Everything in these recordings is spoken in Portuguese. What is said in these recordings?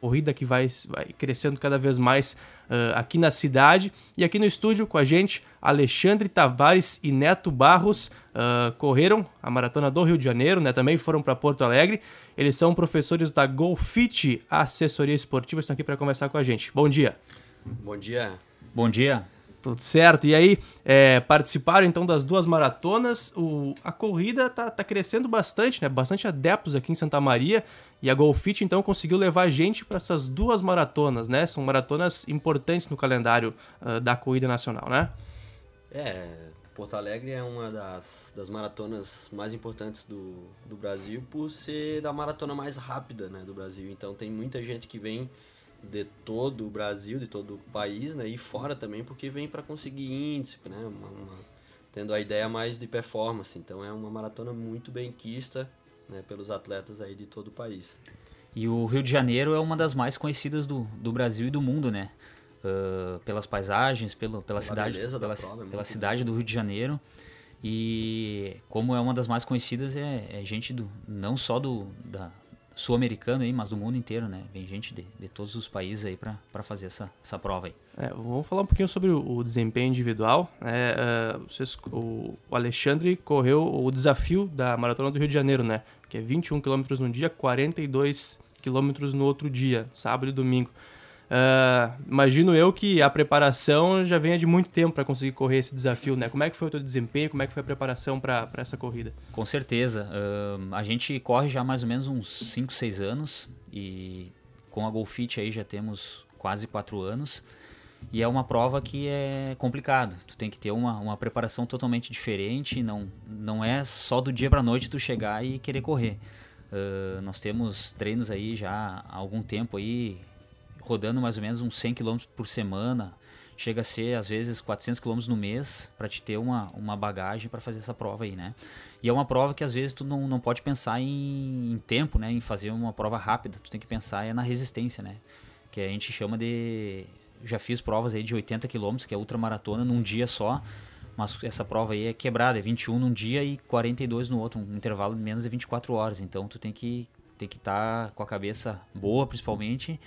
corrida que vai, vai crescendo cada vez mais uh, aqui na cidade. E aqui no estúdio com a gente, Alexandre Tavares e Neto Barros uh, correram a maratona do Rio de Janeiro, né? Também foram para Porto Alegre. Eles são professores da Golfit Assessoria Esportiva, estão aqui para conversar com a gente. Bom dia. Bom dia. Bom dia. Tudo certo. E aí, é, participaram então das duas maratonas. O, a corrida tá, tá crescendo bastante, né? Bastante adeptos aqui em Santa Maria. E a Golfit então conseguiu levar gente para essas duas maratonas, né? São maratonas importantes no calendário uh, da corrida nacional, né? É, Porto Alegre é uma das, das maratonas mais importantes do, do Brasil por ser a maratona mais rápida né, do Brasil. Então tem muita gente que vem de todo o Brasil, de todo o país, né, e fora também, porque vem para conseguir índice, né, uma, uma, tendo a ideia mais de performance. Então é uma maratona muito bem quista né, pelos atletas aí de todo o país. E o Rio de Janeiro é uma das mais conhecidas do, do Brasil e do mundo, né? Uh, pelas paisagens, pelo, pela, cidade, pela, prova, é pela cidade do Rio de Janeiro. E como é uma das mais conhecidas, é, é gente do, não só do, da, sul-americano aí, mas do mundo inteiro, né? Vem gente de, de todos os países aí para fazer essa, essa prova aí. É, vamos falar um pouquinho sobre o, o desempenho individual. É, uh, vocês, o, o, Alexandre correu o desafio da Maratona do Rio de Janeiro, né? Que é 21 km no dia, 42 km no outro dia, sábado e domingo. Uh, imagino eu que a preparação já venha de muito tempo para conseguir correr esse desafio, né? Como é que foi o teu desempenho? Como é que foi a preparação para essa corrida? Com certeza. Uh, a gente corre já mais ou menos uns 5, 6 anos e com a Golfit aí já temos quase 4 anos. E é uma prova que é complicado. Tu tem que ter uma, uma preparação totalmente diferente. Não, não é só do dia para noite tu chegar e querer correr. Uh, nós temos treinos aí já há algum tempo aí, rodando mais ou menos uns 100 km por semana. Chega a ser, às vezes, 400 km no mês para te ter uma, uma bagagem para fazer essa prova aí, né? E é uma prova que, às vezes, tu não, não pode pensar em, em tempo, né? Em fazer uma prova rápida. Tu tem que pensar é na resistência, né? Que a gente chama de... Já fiz provas aí de 80 km, que é ultramaratona, num dia só. Mas essa prova aí é quebrada, é 21 num dia e 42 no outro, um intervalo de menos de 24 horas. Então tu tem que tem que estar tá com a cabeça boa, principalmente,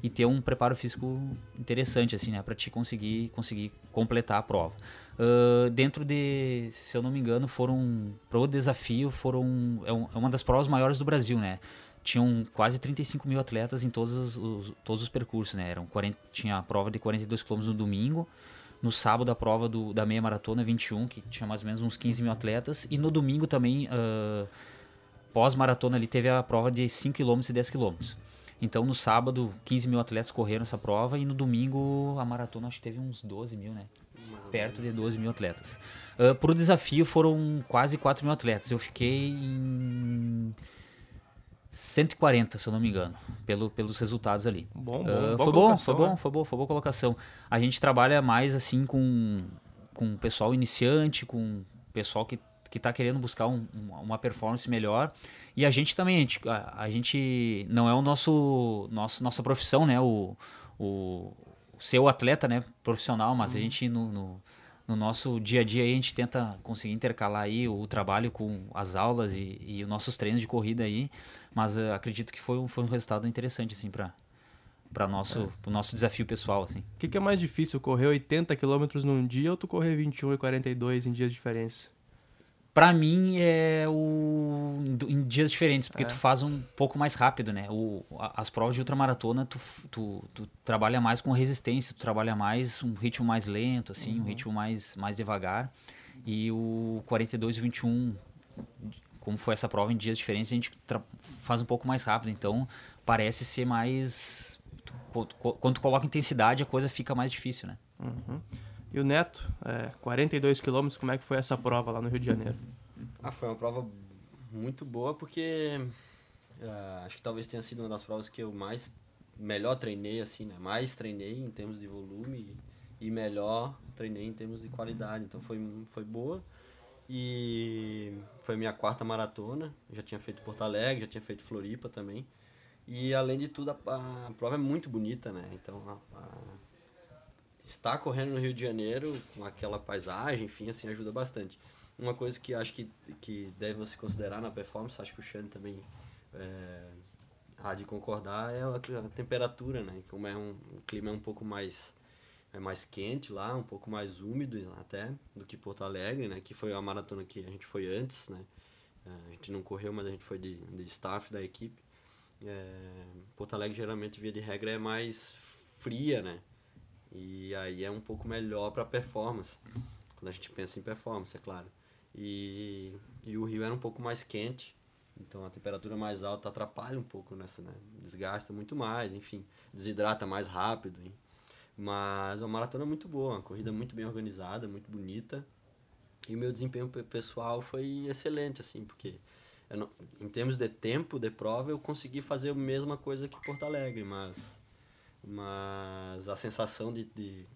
e ter um preparo físico interessante, assim, né? Para te conseguir, conseguir completar a prova. Uh, dentro de, se eu não me engano, foram, pro desafio, foram, é, um, é uma das provas maiores do Brasil, né? Tinham quase 35 mil atletas em todos os, os, todos os percursos, né? Eram 40, tinha a prova de 42 km no domingo, no sábado a prova do, da meia maratona 21, que tinha mais ou menos uns 15 mil atletas, e no domingo também, uh, pós-maratona ali, teve a prova de 5 km e 10 km. Então, no sábado, 15 mil atletas correram essa prova e no domingo a maratona acho que teve uns 12 mil, né? Perto de 12 mil atletas. Uh, pro desafio foram quase 4 mil atletas. Eu fiquei em 140, se eu não me engano, pelo, pelos resultados ali. Bom, bom, uh, foi bom, foi bom, né? foi bom, foi boa colocação. A gente trabalha mais assim com com pessoal iniciante, com pessoal que que está querendo buscar um, uma performance melhor. E a gente também, a gente, a, a, gente não é o nosso, nosso nossa profissão, né? O, o, ser o atleta né? profissional, mas uhum. a gente no, no, no, nosso dia a dia a gente tenta conseguir intercalar aí o, o trabalho com as aulas e, e os nossos treinos de corrida aí. Mas uh, acredito que foi, um, foi um resultado interessante assim para para nosso é. nosso desafio pessoal assim. O que, que, é mais difícil, correr 80 km num dia ou tu correr 21 e 42 em dias diferentes? Para mim é o em dias diferentes porque é. tu faz um pouco mais rápido né o, as provas de ultramaratona tu, tu, tu trabalha mais com resistência tu trabalha mais um ritmo mais lento assim uhum. um ritmo mais mais devagar e o 42 e 21 como foi essa prova em dias diferentes a gente faz um pouco mais rápido então parece ser mais quando tu coloca intensidade a coisa fica mais difícil né uhum. E o Neto, é, 42 quilômetros, como é que foi essa prova lá no Rio de Janeiro? Ah, foi uma prova muito boa porque uh, acho que talvez tenha sido uma das provas que eu mais melhor treinei assim, né? Mais treinei em termos de volume e melhor treinei em termos de qualidade. Então foi foi boa. E foi minha quarta maratona. já tinha feito Porto Alegre, já tinha feito Floripa também. E além de tudo, a, a prova é muito bonita, né? Então a, a estar correndo no Rio de Janeiro com aquela paisagem, enfim, assim, ajuda bastante. Uma coisa que acho que, que deve se considerar na performance, acho que o Xande também é, há de concordar é a, a temperatura, né? Como é um, o clima é um pouco mais é mais quente lá, um pouco mais úmido até do que Porto Alegre, né? Que foi a maratona que a gente foi antes, né? É, a gente não correu, mas a gente foi de, de staff da equipe. É, Porto Alegre geralmente via de regra é mais fria, né? E aí é um pouco melhor para performance. Quando a gente pensa em performance, é claro. E, e o Rio era um pouco mais quente, então a temperatura mais alta atrapalha um pouco nessa, né? Desgasta muito mais, enfim, desidrata mais rápido. Hein? Mas uma maratona muito boa, uma corrida muito bem organizada, muito bonita. E o meu desempenho pessoal foi excelente, assim, porque não, em termos de tempo de prova eu consegui fazer a mesma coisa que Porto Alegre, mas, mas a sensação de, de,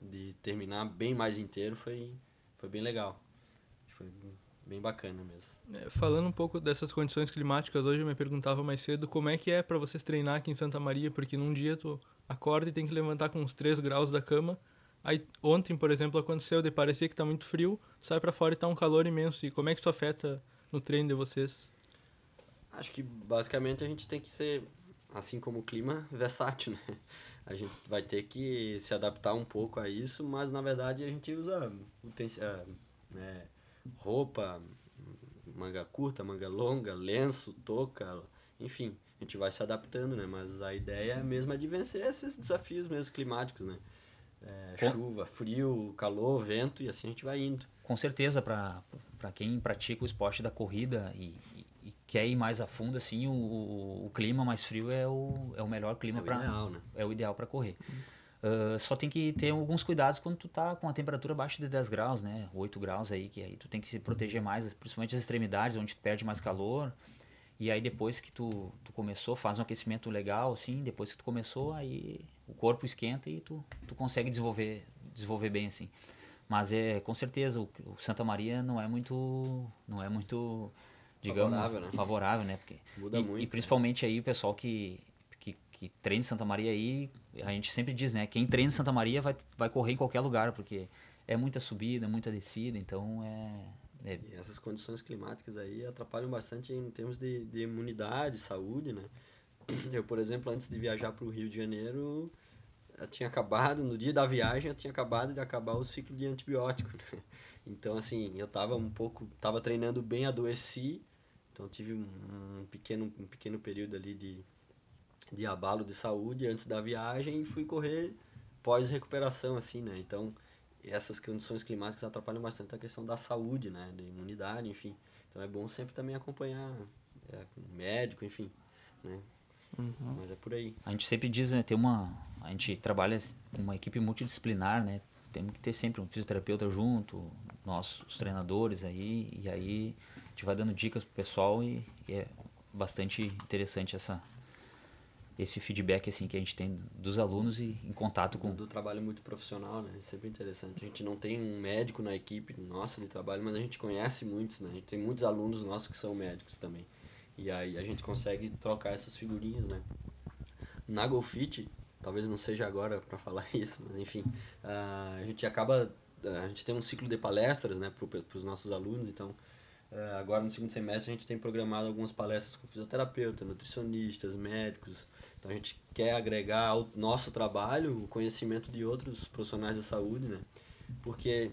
de terminar bem mais inteiro foi, foi bem legal. Foi bem bacana mesmo. É, falando um pouco dessas condições climáticas, hoje eu me perguntava mais cedo como é que é para vocês treinar aqui em Santa Maria, porque num dia tu acorda e tem que levantar com uns 3 graus da cama. Aí ontem, por exemplo, aconteceu de parecer que está muito frio, sai para fora e está um calor imenso. E como é que isso afeta no treino de vocês? Acho que basicamente a gente tem que ser, assim como o clima, versátil, né? A gente vai ter que se adaptar um pouco a isso, mas na verdade a gente usa é, roupa, manga curta, manga longa, lenço, touca, enfim, a gente vai se adaptando, né? Mas a ideia é mesmo é de vencer esses desafios mesmo climáticos, né? É, chuva, frio, calor, vento e assim a gente vai indo. Com certeza, para quem pratica o esporte da corrida e, quer ir mais a fundo, assim, o, o, o, clima mais frio é o, é o melhor clima é para né? é o ideal para correr. Uh, só tem que ter alguns cuidados quando tu tá com a temperatura abaixo de 10 graus, né? 8 graus aí, que aí tu tem que se proteger mais, principalmente as extremidades, onde tu perde mais calor. E aí depois que tu, tu começou, faz um aquecimento legal, assim, depois que tu começou, aí o corpo esquenta e tu, tu consegue desenvolver, desenvolver bem, assim. Mas é, com certeza, o, o Santa Maria não é muito, não é muito, digamos, favorável, né? Favorável, né? Porque, Muda e, muito. E principalmente aí o pessoal que, que, que treina em Santa Maria aí, a gente sempre diz, né? Quem treina em Santa Maria vai, vai correr em qualquer lugar, porque é muita subida, muita descida, então é, é... E essas condições climáticas aí atrapalham bastante em termos de, de imunidade, saúde, né? Eu, por exemplo, antes de viajar para o Rio de Janeiro, eu tinha acabado, no dia da viagem, eu tinha acabado de acabar o ciclo de antibiótico. Né? Então, assim, eu tava um pouco, tava treinando bem, adoeci, então tive um, um pequeno, um pequeno período ali de, de abalo de saúde antes da viagem e fui correr pós-recuperação, assim, né? Então, essas condições climáticas atrapalham bastante a questão da saúde, né? De imunidade, enfim. Então, é bom sempre também acompanhar é, médico, enfim, né? Uhum. Mas é por aí. A gente sempre diz, né? Tem uma... A gente trabalha com uma equipe multidisciplinar, né? Temos que ter sempre um fisioterapeuta junto, nós, os treinadores aí, e aí a gente vai dando dicas pro pessoal e, e é bastante interessante essa, esse feedback assim que a gente tem dos alunos e em contato com do trabalho muito profissional né? É sempre interessante. A gente não tem um médico na equipe nossa de trabalho mas a gente conhece muitos né? A gente tem muitos alunos nossos que são médicos também. E aí a gente consegue trocar essas figurinhas né? Na Golfit talvez não seja agora para falar isso mas enfim a gente acaba a gente tem um ciclo de palestras né para os nossos alunos então agora no segundo semestre a gente tem programado algumas palestras com fisioterapeuta nutricionistas médicos então a gente quer agregar ao nosso trabalho o conhecimento de outros profissionais da saúde, né? Porque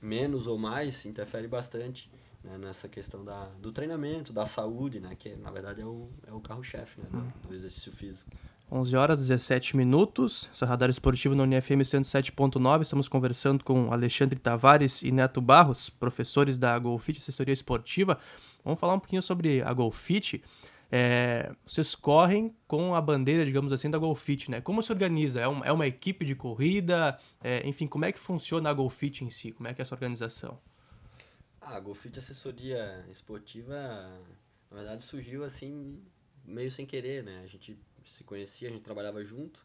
menos ou mais interfere bastante né? nessa questão da, do treinamento, da saúde, né? Que na verdade é o, é o carro-chefe né? do, do exercício físico. 11 horas 17 minutos, essa radar esportivo na UniFM 107.9. Estamos conversando com Alexandre Tavares e Neto Barros, professores da Golfit Assessoria Esportiva. Vamos falar um pouquinho sobre a Golfit. É, vocês correm com a bandeira, digamos assim, da Golfit, né? Como se organiza? É, um, é uma equipe de corrida? É, enfim, como é que funciona a Golfit em si? Como é que é essa organização? Ah, a Golfit Assessoria Esportiva, na verdade, surgiu assim, meio sem querer, né? A gente se conhecia, a gente trabalhava junto,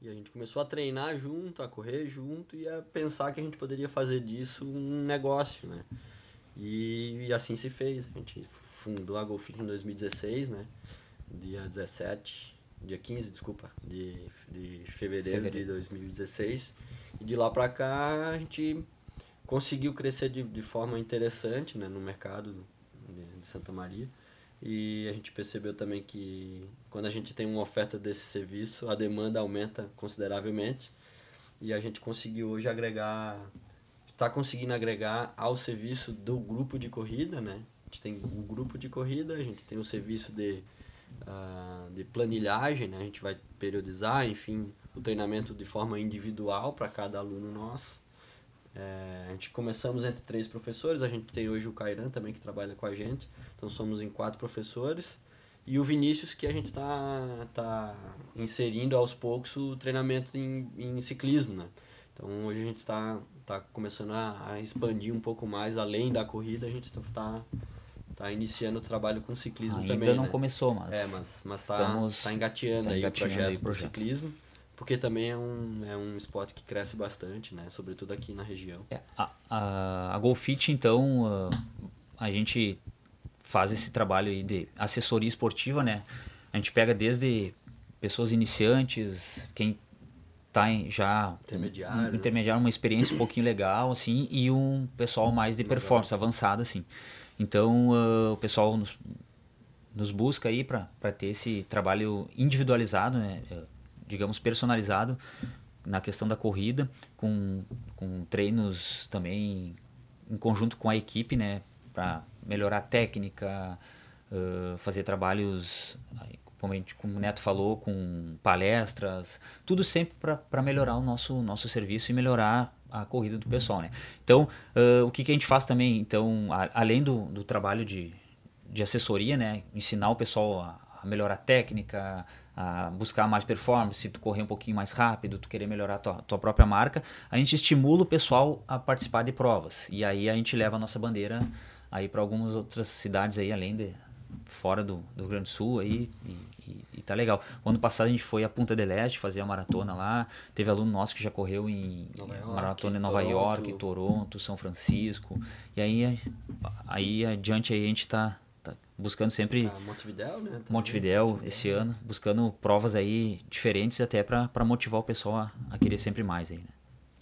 e a gente começou a treinar junto, a correr junto e a pensar que a gente poderia fazer disso um negócio, né? E, e assim se fez. A gente fundou a Golfit em 2016, né? Dia 17, dia 15, desculpa, de, de fevereiro, fevereiro. de 2016. E de lá para cá a gente conseguiu crescer de, de forma interessante né, no mercado de, de Santa Maria. E a gente percebeu também que quando a gente tem uma oferta desse serviço, a demanda aumenta consideravelmente. E a gente conseguiu hoje agregar, está conseguindo agregar ao serviço do grupo de corrida, né? A gente tem o grupo de corrida, a gente tem o serviço de, uh, de planilhagem, né? A gente vai periodizar, enfim, o treinamento de forma individual para cada aluno nosso. É, a gente começamos entre três professores, a gente tem hoje o Cairan também que trabalha com a gente, então somos em quatro professores. E o Vinícius que a gente está tá inserindo aos poucos o treinamento em, em ciclismo, né? Então hoje a gente está tá começando a, a, expandir um pouco mais, além da corrida, a gente está tá, tá iniciando o trabalho com ciclismo Ainda também. Ainda não né? começou, mas. É, mas, mas tá, Estamos, tá engateando, tá aí, o projeto aí projeto do ciclismo porque também é um, é um esporte que cresce bastante, né? Sobretudo aqui na região. É, a, a, a Golfit, então, a, a gente faz esse trabalho aí de assessoria esportiva, né? A gente pega desde pessoas iniciantes, quem tá em já intermediário, um, intermediário uma experiência um pouquinho legal assim e um pessoal mais de performance legal. avançado assim. Então uh, o pessoal nos, nos busca aí para ter esse trabalho individualizado, né? Digamos, personalizado na questão da corrida, com, com treinos também em conjunto com a equipe, né, para melhorar a técnica, uh, fazer trabalhos, como o Neto falou, com palestras, tudo sempre para melhorar o nosso, nosso serviço e melhorar a corrida do pessoal, né? Então, uh, o que, que a gente faz também, então, a, além do, do trabalho de, de assessoria, né, ensinar o pessoal a, a melhorar a técnica, a buscar mais performance, tu correr um pouquinho mais rápido, tu querer melhorar a tua, tua própria marca, a gente estimula o pessoal a participar de provas. E aí a gente leva a nossa bandeira aí para algumas outras cidades aí, além de fora do, do Rio Grande do Sul aí, e, e, e, tá legal. O ano passado a gente foi a Punta del Este fazer a maratona lá, teve aluno nosso que já correu em York, maratona em Nova Toronto. York, Toronto, São Francisco, e aí, aí adiante aí a gente tá buscando sempre ah, Montevidéu, né? Também. Montevidéu esse ano, buscando provas aí diferentes até para motivar o pessoal a, a, querer sempre mais aí, né?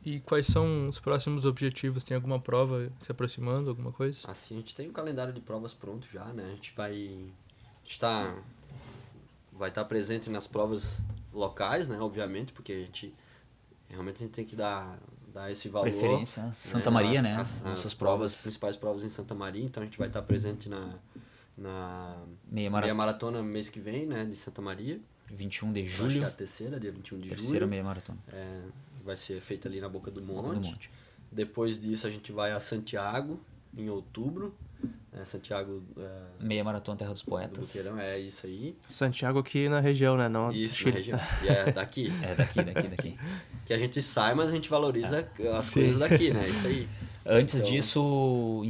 E quais são os próximos objetivos? Tem alguma prova se aproximando, alguma coisa? Assim, a gente tem um calendário de provas pronto já, né? A gente vai está vai estar presente nas provas locais, né, obviamente, porque a gente realmente a gente tem que dar dar esse valor. Preferência, né? Santa né? Maria, as, né? As, Nossas as provas, provas, principais provas em Santa Maria, então a gente vai estar presente na na meia, maratona. meia maratona mês que vem, né, de Santa Maria. 21 de julho. Acho que é a terceira, dia 21 de terceira julho. Terceira meia maratona. É, vai ser feita ali na Boca do Monte. Boca do Monte. Depois disso a gente vai a Santiago, em outubro. É, Santiago. É, meia maratona Terra dos Poetas. Do é isso aí. Santiago aqui na região, né? Não isso, Chile. na região. E é daqui. é daqui, daqui, daqui. que a gente sai, mas a gente valoriza é. as Sim. coisas daqui, né? Isso aí. Antes então... disso,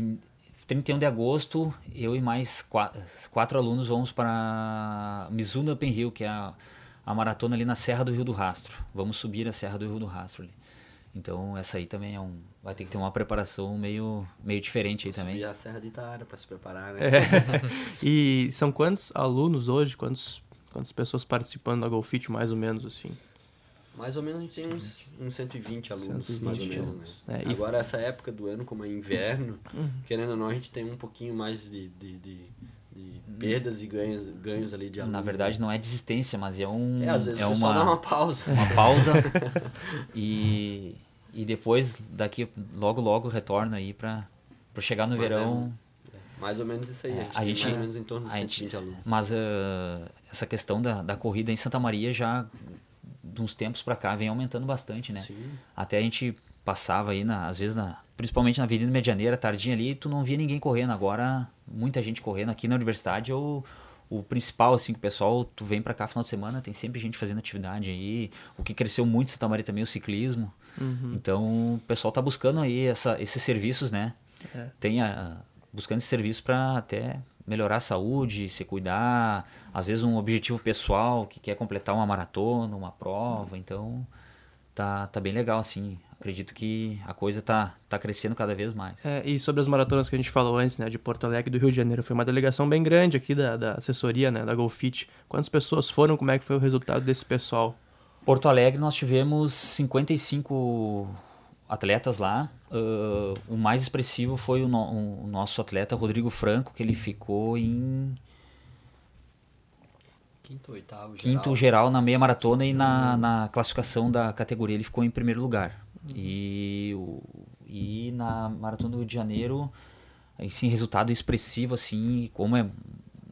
31 de agosto, eu e mais quatro, quatro alunos vamos para Mizuno Open Hill, que é a, a, maratona ali na Serra do Rio do Rastro. Vamos subir a Serra do Rio do Rastro ali. Então essa aí também é um. Vai ter que ter uma preparação meio, meio diferente aí Vamos também. Subir a Serra de Itaara para se preparar, né? É. e são quantos alunos hoje? Quantos, quantas pessoas participando da Golfit, mais ou menos assim? Mais ou menos a gente tem uns, uns 120 alunos, 120 mais ou menos. Né? É, Agora, essa época do ano, como é inverno, uhum. querendo ou não, a gente tem um pouquinho mais de, de, de, de perdas e ganhos, ganhos ali de alunos. Na verdade, não é desistência, mas é um. É, às vezes é uma, dá uma pausa. Uma pausa. e, e depois, daqui, logo, logo, retorna aí para chegar no mas verão. É, mais ou menos isso aí. É, a gente, a gente mais ou menos em torno de 120 gente, alunos. Mas uh, essa questão da, da corrida em Santa Maria já de uns tempos para cá vem aumentando bastante, né? Sim. Até a gente passava aí, na, às vezes, na, principalmente na Avenida Medianeira, tardinha ali, tu não via ninguém correndo. Agora, muita gente correndo aqui na universidade. O, o principal, assim, que o pessoal, tu vem para cá final de semana, tem sempre gente fazendo atividade aí. O que cresceu muito em Santa Maria também é o ciclismo. Uhum. Então, o pessoal tá buscando aí essa, esses serviços, né? É. Tem a, buscando esse serviço para até melhorar a saúde, se cuidar, às vezes um objetivo pessoal que quer completar uma maratona, uma prova, então tá, tá bem legal assim. Acredito que a coisa tá, tá crescendo cada vez mais. É, e sobre as maratonas que a gente falou antes, né, de Porto Alegre e do Rio de Janeiro, foi uma delegação bem grande aqui da, da assessoria, né, da Golfit. Quantas pessoas foram? Como é que foi o resultado desse pessoal? Porto Alegre nós tivemos 55 atletas lá. Uh, o mais expressivo foi o, no, o, nosso atleta Rodrigo Franco, que ele ficou em Quinto, oitavo, geral. quinto geral na meia maratona e na, na classificação da categoria ele ficou em primeiro lugar. E, e na maratona do Rio de Janeiro, assim, resultado expressivo, assim, como é,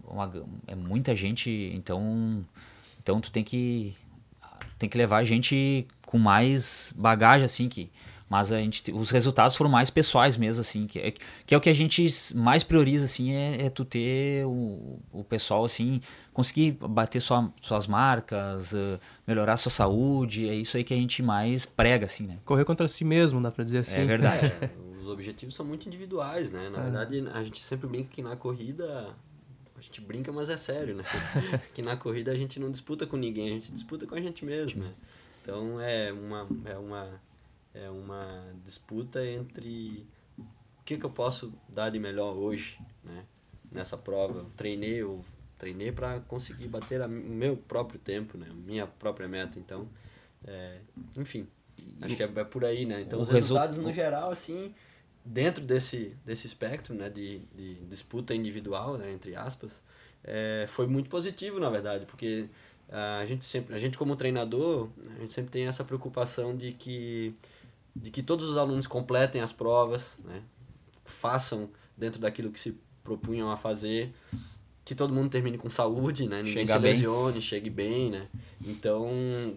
uma, é muita gente, então, então tu tem que, tem que levar a gente com mais bagagem, assim, que mas a gente, os resultados foram mais pessoais mesmo, assim, que é, que é o que a gente mais prioriza, assim, é, é tu ter o, o pessoal, assim, conseguir bater sua, suas marcas, uh, melhorar sua saúde, é isso aí que a gente mais prega, assim, né? Correr contra si mesmo, dá pra dizer assim. É verdade. É, os objetivos são muito individuais, né? Na É. verdade, a gente sempre brinca que na corrida. A gente brinca, mas é sério, né? que na corrida a gente não disputa com ninguém, a gente disputa com a gente mesmo. Né? Então é uma, é uma, é uma disputa entre o que, que eu posso dar de melhor hoje, né? Nessa prova. Eu treinei, eu treinei para conseguir bater o meu próprio tempo, né? Minha própria meta. Então, é, enfim, acho que é, é por aí, né? Então, os resu- resultados no geral, assim, dentro desse, desse espectro, né? De, de disputa individual, né? Entre aspas, é, foi muito positivo, na verdade, porque a gente sempre, a gente como treinador, a gente sempre tem essa preocupação de que de que todos os alunos completem as provas, né? façam dentro daquilo que se propunham a fazer, que todo mundo termine com saúde, né? Ninguém Chegar se bem. lesione, chegue bem, né? Então,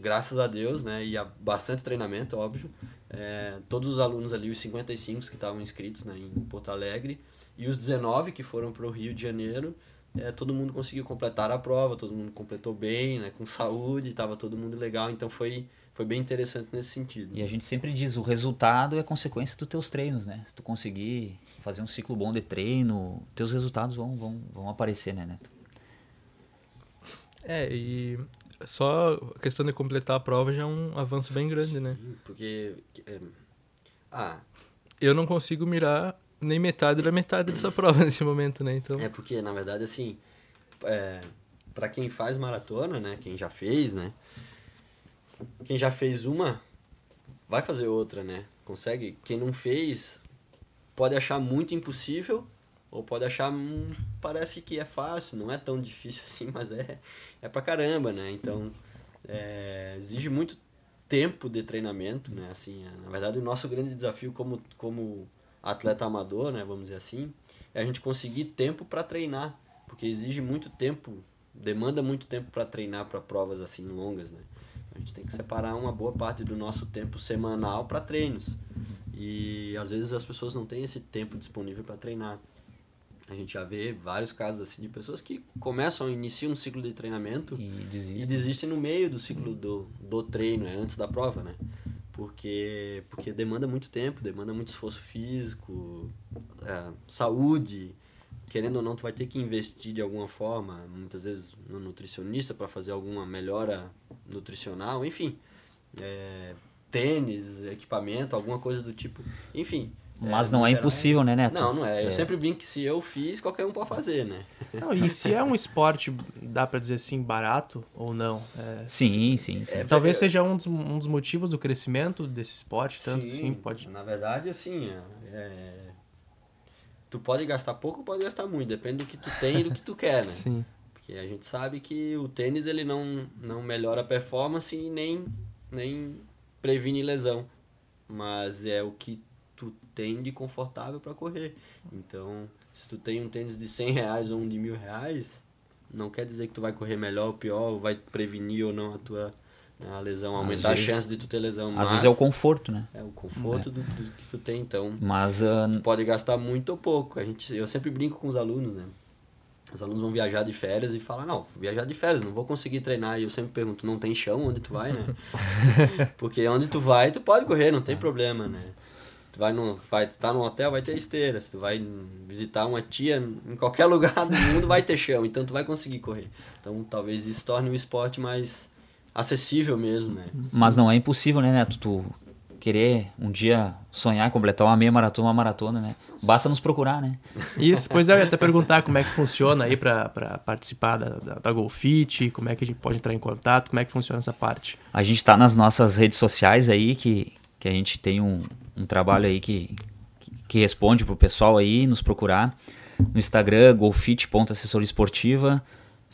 graças a Deus, né? E há bastante treinamento, óbvio. é, todos os alunos ali, os 55 que estavam inscritos né, em Porto Alegre e os 19 que foram para o Rio de Janeiro, é, todo mundo conseguiu completar a prova, todo mundo completou bem, né? Com saúde, estava todo mundo legal. Então, foi, foi bem interessante nesse sentido. E a gente sempre diz, o resultado é consequência dos teus treinos, né? Se tu conseguir fazer um ciclo bom de treino, teus resultados vão, vão, vão aparecer, né, Neto? É, e só a questão de completar a prova já é um avanço bem grande, né? Porque. é, ah, Eu não consigo mirar nem metade da metade dessa prova nesse momento, né? Então, É porque, na verdade, assim, é, para quem faz maratona, né, quem já fez, né, quem já fez uma, vai fazer outra, né, consegue, quem não fez, pode achar muito impossível, ou pode achar, hum, parece que é fácil, não é tão difícil assim, mas é, é pra caramba, né, então, é, exige muito tempo de treinamento, né, assim, é, na verdade, o nosso grande desafio como, como atleta amador, né, vamos dizer assim, é a gente conseguir tempo para treinar, porque exige muito tempo, demanda muito tempo para treinar para provas assim longas, né? A gente tem que separar uma boa parte do nosso tempo semanal para treinos. E às vezes as pessoas não têm esse tempo disponível para treinar. A gente já vê vários casos assim de pessoas que começam, iniciam um ciclo de treinamento E e desiste. desistem no meio do ciclo do, do treino, é, antes da prova, né? Porque, porque demanda muito tempo, demanda muito esforço físico, é, saúde. Querendo ou não, tu vai ter que investir de alguma forma, muitas vezes no nutricionista para fazer alguma melhora nutricional, enfim. É, tênis, equipamento, alguma coisa do tipo. Enfim. Mas no não é geral, impossível, né, Neto? Não, não é. Eu sempre brinco que se eu fiz, qualquer um pode fazer, né? Não, e se é um esporte, dá pra dizer assim, barato ou não? É, Sim, sim, sim. É, Talvez eu- seja um dos, um dos motivos do crescimento desse esporte, tanto Sim, assim, pode. Na verdade, assim, é, é, tu pode gastar pouco ou pode gastar muito, depende do que tu tem e do que tu quer, né? Sim. Porque a gente sabe que o tênis ele não, não melhora a performance e nem, nem previne lesão. Mas é o que tu tem de confortável para correr. Então, se tu tem um tênis de 100 reais ou um de mil reais, não quer dizer que tu vai correr melhor ou pior, ou vai prevenir ou não a tua a lesão, aumentar vezes- a chance de tu ter lesão. Às vezes é o conforto, né? é o conforto do, do que tu tem, então Mas ah, tu pode gastar muito ou pouco. A gente, eu sempre brinco com os alunos, né? Os alunos vão viajar de férias e falam, não, vou viajar de férias, não vou conseguir treinar. E eu sempre pergunto, não tem chão onde tu vai, né? Porque onde tu vai, tu pode correr, não tem problema, né? Se tu vai no, vai estar no hotel, vai ter esteira. Se tu vai visitar uma tia em qualquer lugar do mundo, vai ter chão. Então tu vai conseguir correr. Então talvez isso torne o esporte mais acessível mesmo, né? Mas não é impossível, né, Neto? Tu querer um dia sonhar completar uma meia maratona, uma maratona, né? Basta nos procurar, né? Isso, pois é, eu ia até perguntar como é que funciona aí pra participar da, da, da Golfit, como é que a gente pode entrar em contato, como é que funciona essa parte. A gente tá nas nossas redes sociais aí, que, que a gente tem um, um trabalho aí que, que, que responde pro pessoal aí nos procurar. No Instagram, golfit.assessoria esportiva.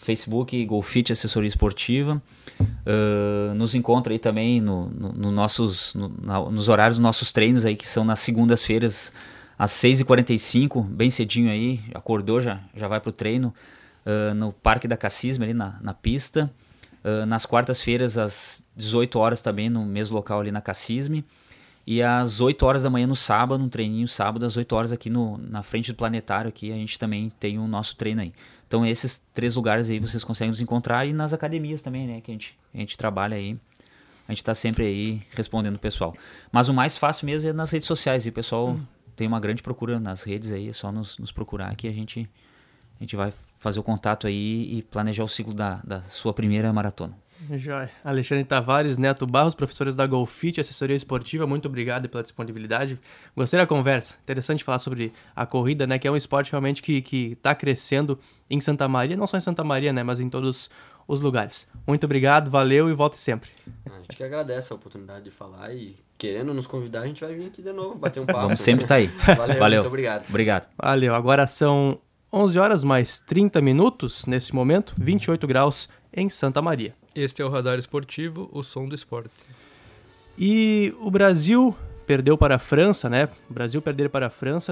Facebook Golfit Assessoria Esportiva. Uh, nos encontra aí também no, no, no nossos, no, na, nos horários dos nossos treinos aí, que são nas segundas-feiras às 6h45, bem cedinho aí, acordou, já, já vai pro treino, uh, no Parque da Cassisma, ali na, na pista. Uh, nas quartas-feiras, às 18 horas também, no mesmo local ali na Cassisme. E às 8 horas da manhã no sábado, um treininho sábado, às 8 horas aqui no, na frente do planetário, aqui a gente também tem o nosso treino aí. Então esses três lugares aí vocês conseguem nos encontrar e nas academias também, né? Que a gente, a gente trabalha aí. A gente está sempre aí respondendo o pessoal. Mas o mais fácil mesmo é nas redes sociais. E o pessoal hum. tem uma grande procura nas redes aí, é só nos, nos procurar que a gente, a gente vai fazer o contato aí e planejar o ciclo da, da sua primeira maratona. Joia. Alexandre Tavares, Neto Barros, professores da Golfit, assessoria esportiva, muito obrigado pela disponibilidade. Gostei da conversa. Interessante falar sobre a corrida, né? Que é um esporte realmente que está crescendo em Santa Maria, não só em Santa Maria, né? Mas em todos os lugares. Muito obrigado, valeu e volte sempre. A gente que agradece a oportunidade de falar e querendo nos convidar, a gente vai vir aqui de novo, bater um papo. Vamos sempre estar tá aí. Valeu, valeu, muito obrigado. Obrigado. Valeu. Agora são 11 horas mais 30 minutos nesse momento, 28 graus em Santa Maria. Este é o Radar Esportivo, o som do esporte. E o Brasil perdeu para a França, né? O Brasil perder para a França